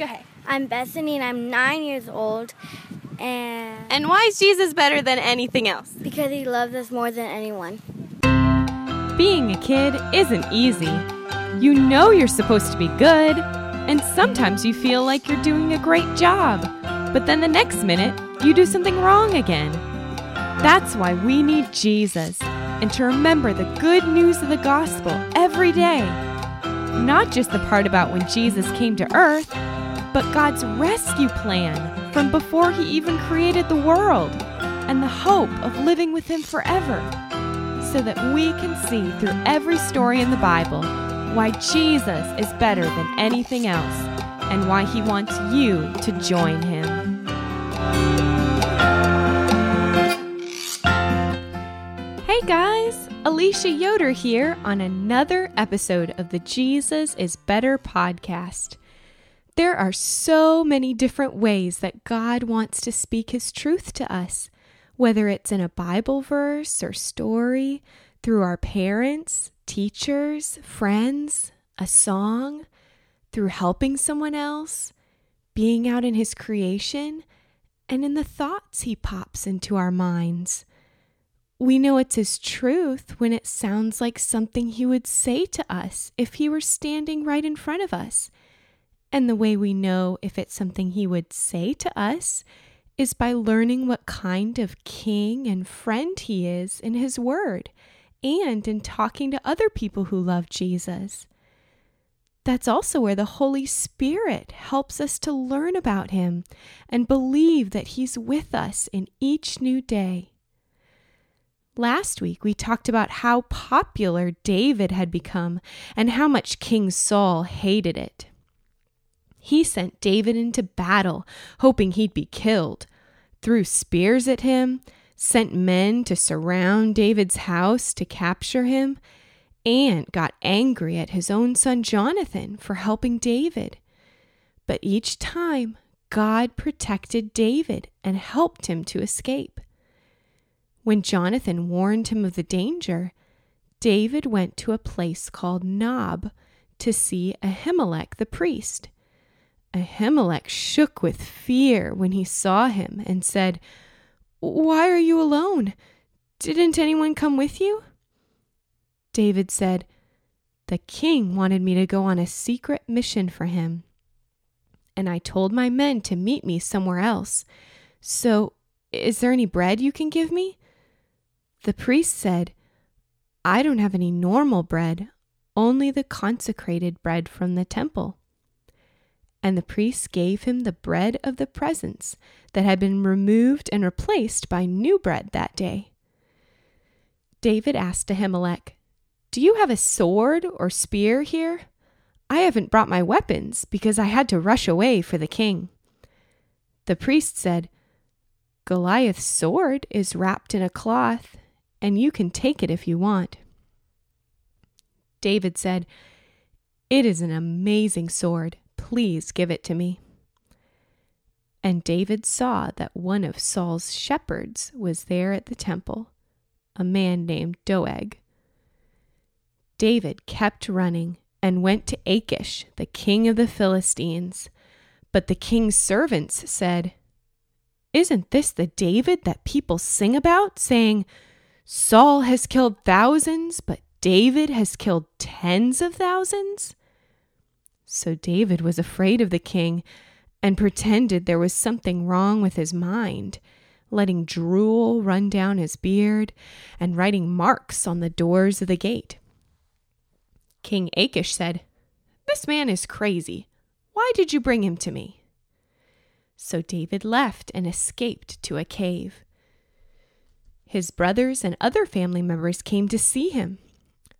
Go ahead. I'm Bethany and I'm nine years old. And, And why is Jesus better than anything else? because he loves us more than anyone. Being a kid isn't easy. You know you're supposed to be good, and sometimes you feel like you're doing a great job, but then the next minute, you do something wrong again. That's why we need Jesus, and to remember the good news of the gospel every day. Not just the part about when Jesus came to earth, but God's rescue plan from before he even created the world, and the hope of living with him forever so that we can see through every story in the Bible why Jesus is better than anything else and why he wants you to join him. Hey guys, Alicia Yoder here on another episode of the Jesus is Better podcast. There are so many different ways that God wants to speak his truth to us whether it's in a Bible verse or story, through our parents, teachers, friends, a song, through helping someone else, being out in His creation, and in the thoughts He pops into our minds. We know it's His truth when it sounds like something He would say to us if He were standing right in front of us. And the way we know if it's something He would say to us is by learning what kind of king and friend he is in his word and in talking to other people who love Jesus. That's also where the Holy Spirit helps us to learn about him and believe that he's with us in each new day. Last week, we talked about how popular David had become and how much King Saul hated it. He sent David into battle, hoping he'd be killed, threw spears at him, sent men to surround David's house to capture him, and got angry at his own son Jonathan for helping David. But each time, God protected David and helped him to escape. When Jonathan warned him of the danger, David went to a place called Nob to see Ahimelech the priest. Ahimelech shook with fear when he saw him and said, Why are you alone? Didn't anyone come with you? David said, The king wanted me to go on a secret mission for him. And I told my men to meet me somewhere else. So, is there any bread you can give me? The priest said, I don't have any normal bread, only the consecrated bread from the temple. And the priest gave him the bread of the presence that had been removed and replaced by new bread that day. David asked Ahimelech, Do you have a sword or spear here? I haven't brought my weapons because I had to rush away for the king. The priest said, Goliath's sword is wrapped in a cloth, and you can take it if you want. David said, It is an amazing sword. Please give it to me. And David saw that one of Saul's shepherds was there at the temple, a man named Doeg. David kept running and went to Achish, the king of the Philistines. But the king's servants said, Isn't this the David that people sing about, saying, Saul has killed thousands, but David has killed tens of thousands? So David was afraid of the king and pretended there was something wrong with his mind, letting drool run down his beard and writing marks on the doors of the gate. King Achish said, This man is crazy. Why did you bring him to me? So David left and escaped to a cave. His brothers and other family members came to see him,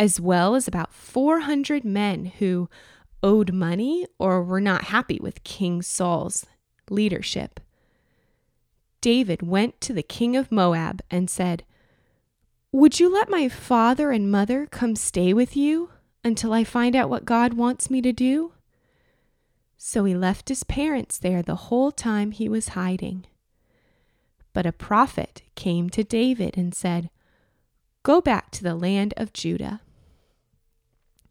as well as about 400 men who owed money or were not happy with King Saul's leadership. David went to the king of Moab and said, Would you let my father and mother come stay with you until I find out what God wants me to do? So he left his parents there the whole time he was hiding. But a prophet came to David and said, Go back to the land of Judah.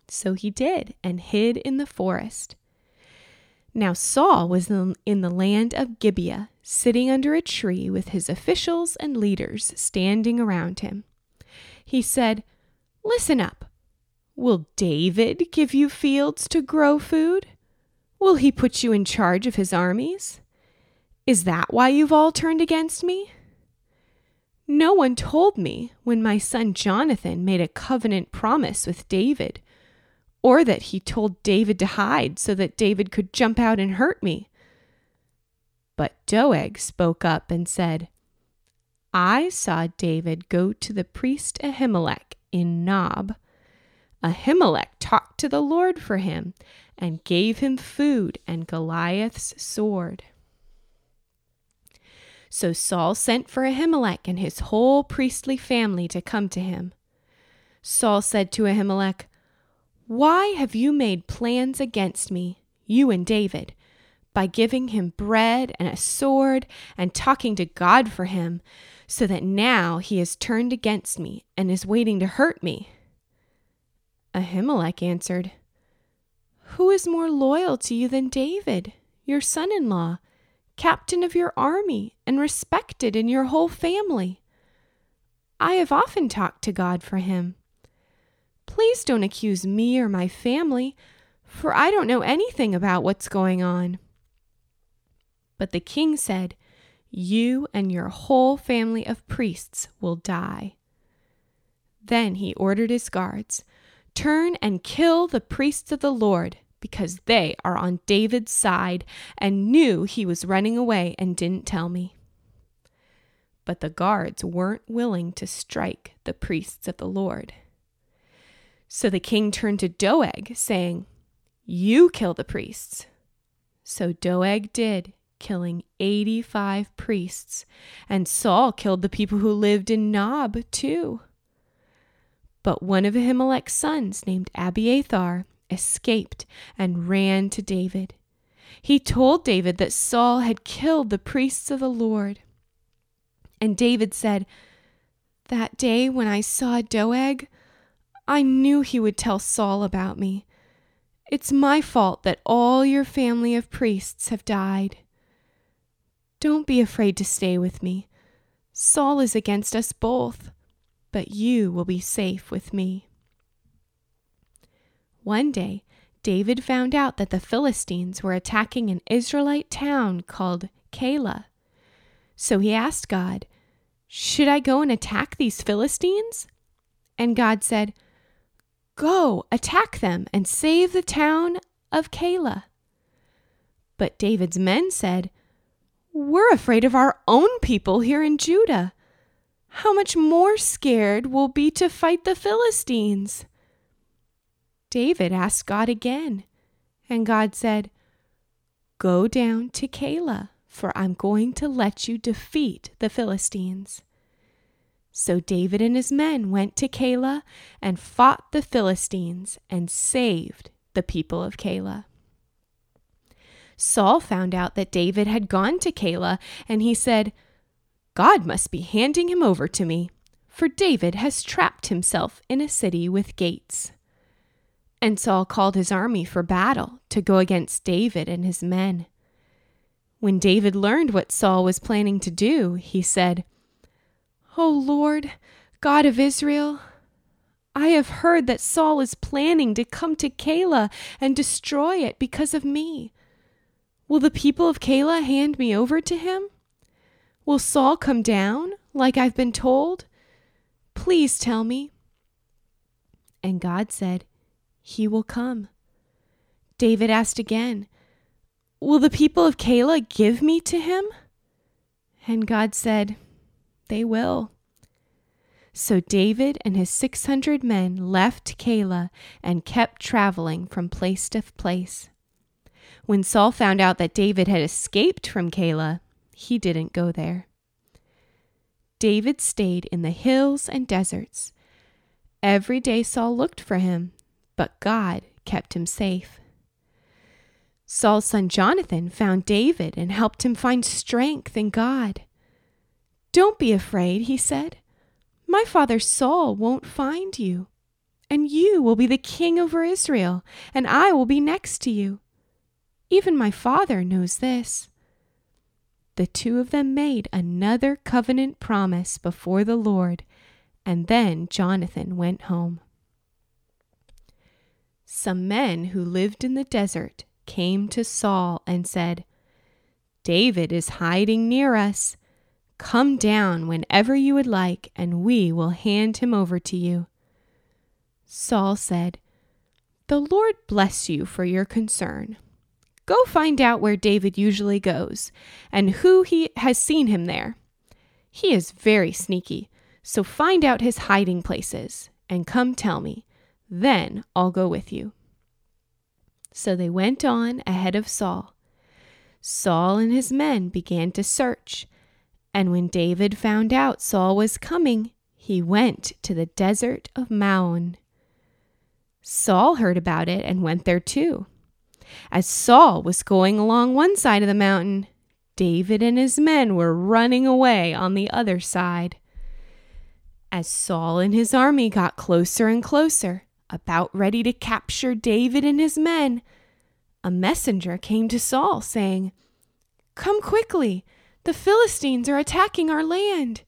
So he did and hid in the forest. Now Saul was in the land of Gibeah, sitting under a tree with his officials and leaders standing around him. He said, Listen up. Will David give you fields to grow food? Will he put you in charge of his armies? Is that why you've all turned against me? No one told me when my son Jonathan made a covenant promise with David, or that he told David to hide so that David could jump out and hurt me. But Doeg spoke up and said, I saw David go to the priest Ahimelech in Nob. Ahimelech talked to the Lord for him and gave him food and Goliath's sword. So Saul sent for Ahimelech and his whole priestly family to come to him. Saul said to Ahimelech, Why have you made plans against me, you and David, by giving him bread and a sword and talking to God for him, so that now he has turned against me and is waiting to hurt me? Ahimelech answered, Who is more loyal to you than David, your son in law? captain of your army, and respected in your whole family. I have often talked to God for him. Please don't accuse me or my family, for I don't know anything about what's going on. But the king said, You and your whole family of priests will die. Then he ordered his guards, Turn and kill the priests of the Lord because they are on David's side and knew he was running away and didn't tell me. But the guards weren't willing to strike the priests of the Lord. So the king turned to Doeg, saying, You kill the priests. So Doeg did, killing 85 priests, and Saul killed the people who lived in Nob too. But one of Ahimelech's sons, named Abiathar, escaped and ran to David. He told David that Saul had killed the priests of the Lord. And David said, That day when I saw Doeg, I knew he would tell Saul about me. It's my fault that all your family of priests have died. Don't be afraid to stay with me. Saul is against us both, but you will be safe with me. One day, David found out that the Philistines were attacking an Israelite town called Keilah. So he asked God, Should I go and attack these Philistines? And God said, Go, attack them, and save the town of Keilah. But David's men said, We're afraid of our own people here in Judah. How much more scared we'll be to fight the Philistines? David asked God again, and God said, Go down to Keilah, for I'm going to let you defeat the Philistines. So David and his men went to Keilah and fought the Philistines and saved the people of Keilah. Saul found out that David had gone to Keilah, and he said, God must be handing him over to me, for David has trapped himself in a city with gates. And Saul called his army for battle to go against David and his men. When David learned what Saul was planning to do, he said, O Lord, God of Israel, I have heard that Saul is planning to come to Keilah and destroy it because of me. Will the people of Keilah hand me over to him? Will Saul come down like I've been told? Please tell me. And God said, he will come. David asked again, Will the people of Keilah give me to him? And God said, They will. So David and his 600 men left Keilah and kept traveling from place to place. When Saul found out that David had escaped from Keilah, he didn't go there. David stayed in the hills and deserts. Every day Saul looked for him, but God kept him safe. Saul's son Jonathan found David and helped him find strength in God. Don't be afraid, he said. My father Saul won't find you, and you will be the king over Israel, and I will be next to you. Even my father knows this. The two of them made another covenant promise before the Lord, and then Jonathan went home. Some men who lived in the desert came to Saul and said, David is hiding near us. Come down whenever you would like, and we will hand him over to you. Saul said, The Lord bless you for your concern. Go find out where David usually goes and who he has seen him there. He is very sneaky, so find out his hiding places and come tell me. Then I'll go with you. So they went on ahead of Saul. Saul and his men began to search, and when David found out Saul was coming, he went to the desert of Maon. Saul heard about it and went there too. As Saul was going along one side of the mountain, David and his men were running away on the other side. As Saul and his army got closer and closer, about ready to capture David and his men, a messenger came to Saul saying, Come quickly, the Philistines are attacking our land.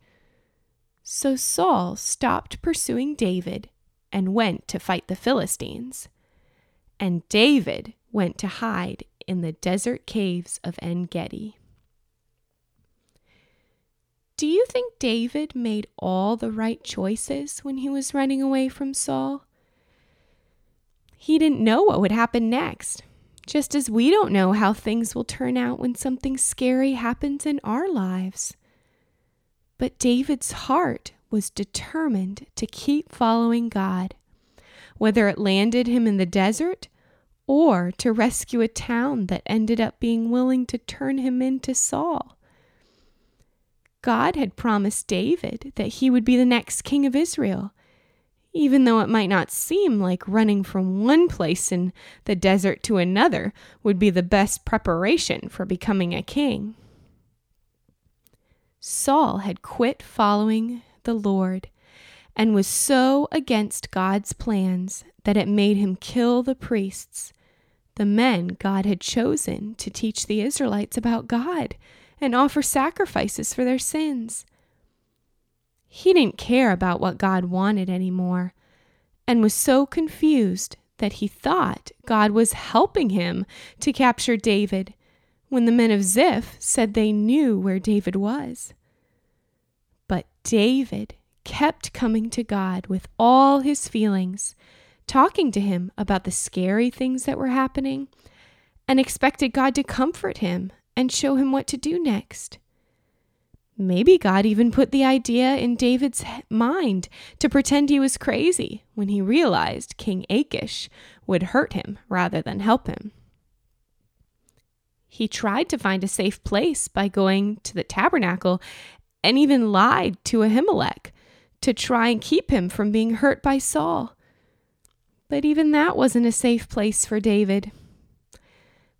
So Saul stopped pursuing David and went to fight the Philistines. And David went to hide in the desert caves of En Gedi. Do you think David made all the right choices when he was running away from Saul? He didn't know what would happen next, just as we don't know how things will turn out when something scary happens in our lives. But David's heart was determined to keep following God, whether it landed him in the desert or to rescue a town that ended up being willing to turn him into Saul. God had promised David that he would be the next king of Israel, even though it might not seem like running from one place in the desert to another would be the best preparation for becoming a king. Saul had quit following the Lord and was so against God's plans that it made him kill the priests the men God had chosen to teach the Israelites about God and offer sacrifices for their sins. He didn't care about what God wanted anymore and was so confused that he thought God was helping him to capture David when the men of Ziph said they knew where David was. But David kept coming to God with all his feelings talking to him about the scary things that were happening and expected God to comfort him and show him what to do next. Maybe God even put the idea in David's mind to pretend he was crazy when he realized King Achish would hurt him rather than help him. He tried to find a safe place by going to the tabernacle and even lied to Ahimelech to try and keep him from being hurt by Saul. But even that wasn't a safe place for David.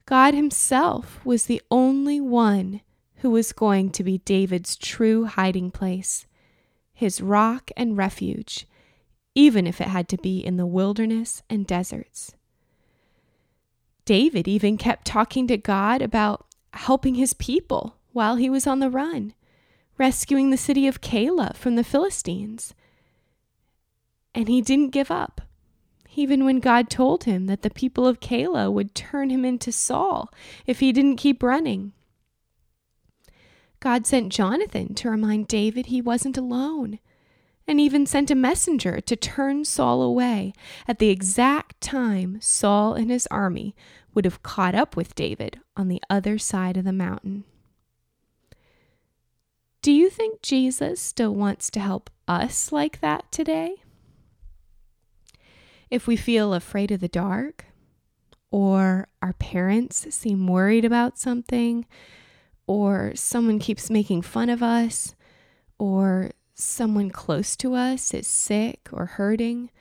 God Himself was the only one who was going to be David's true hiding place, his rock and refuge, even if it had to be in the wilderness and deserts. David even kept talking to God about helping his people while he was on the run, rescuing the city of Keilah from the Philistines. And he didn't give up even when God told him that the people of Keilah would turn him into Saul if he didn't keep running. God sent Jonathan to remind David he wasn't alone, and even sent a messenger to turn Saul away at the exact time Saul and his army would have caught up with David on the other side of the mountain. Do you think Jesus still wants to help us like that today? If we feel afraid of the dark, or our parents seem worried about something, or someone keeps making fun of us, or someone close to us is sick or hurting,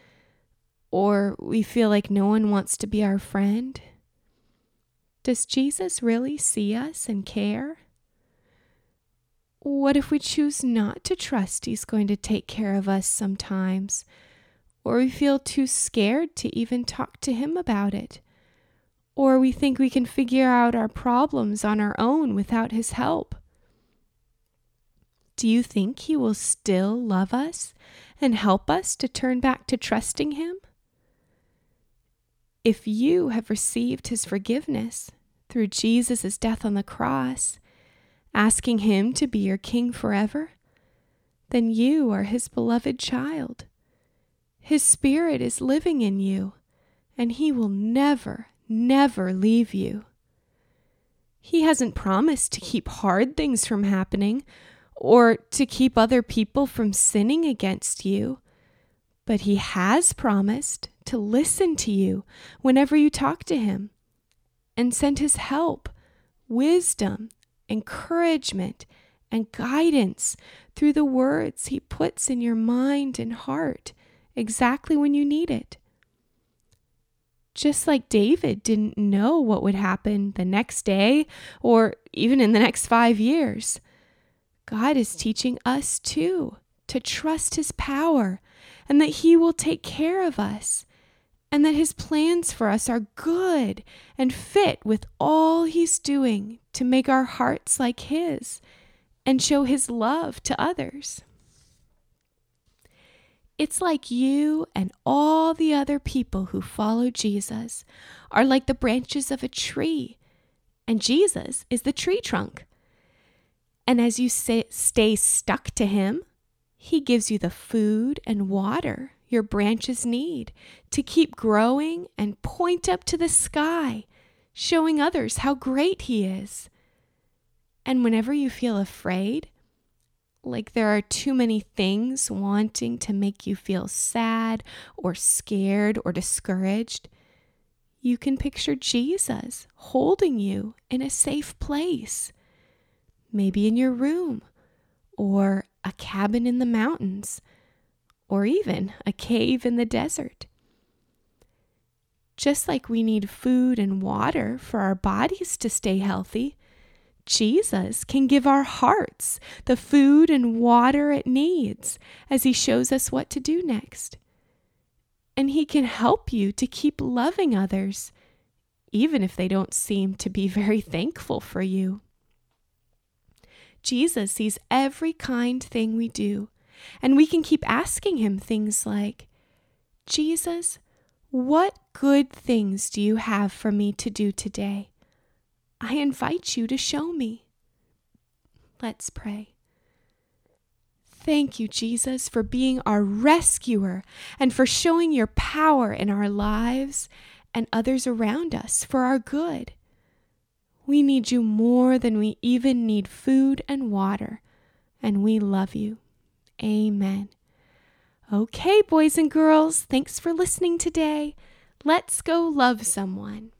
or we feel like no one wants to be our friend, does Jesus really see us and care? What if we choose not to trust He's going to take care of us sometimes? or we feel too scared to even talk to Him about it, or we think we can figure out our problems on our own without His help. Do you think He will still love us and help us to turn back to trusting Him? If you have received His forgiveness through Jesus' death on the cross, asking Him to be your King forever, then you are His beloved child. His Spirit is living in you, and He will never, never leave you. He hasn't promised to keep hard things from happening or to keep other people from sinning against you, but He has promised to listen to you whenever you talk to Him and send His help, wisdom, encouragement, and guidance through the words He puts in your mind and heart exactly when you need it. Just like David didn't know what would happen the next day or even in the next five years, God is teaching us too to trust His power and that He will take care of us and that His plans for us are good and fit with all He's doing to make our hearts like His and show His love to others. It's like you and all the other people who follow Jesus are like the branches of a tree, and Jesus is the tree trunk. And as you stay stuck to Him, He gives you the food and water your branches need to keep growing and point up to the sky, showing others how great He is. And whenever you feel afraid, like there are too many things wanting to make you feel sad or scared or discouraged, you can picture Jesus holding you in a safe place, maybe in your room, or a cabin in the mountains, or even a cave in the desert. Just like we need food and water for our bodies to stay healthy, Jesus can give our hearts the food and water it needs as He shows us what to do next. And He can help you to keep loving others, even if they don't seem to be very thankful for you. Jesus sees every kind thing we do, and we can keep asking Him things like, Jesus, what good things do you have for me to do today? I invite you to show me. Let's pray. Thank you, Jesus, for being our rescuer and for showing your power in our lives and others around us for our good. We need you more than we even need food and water, and we love you. Amen. Okay, boys and girls, thanks for listening today. Let's go love someone.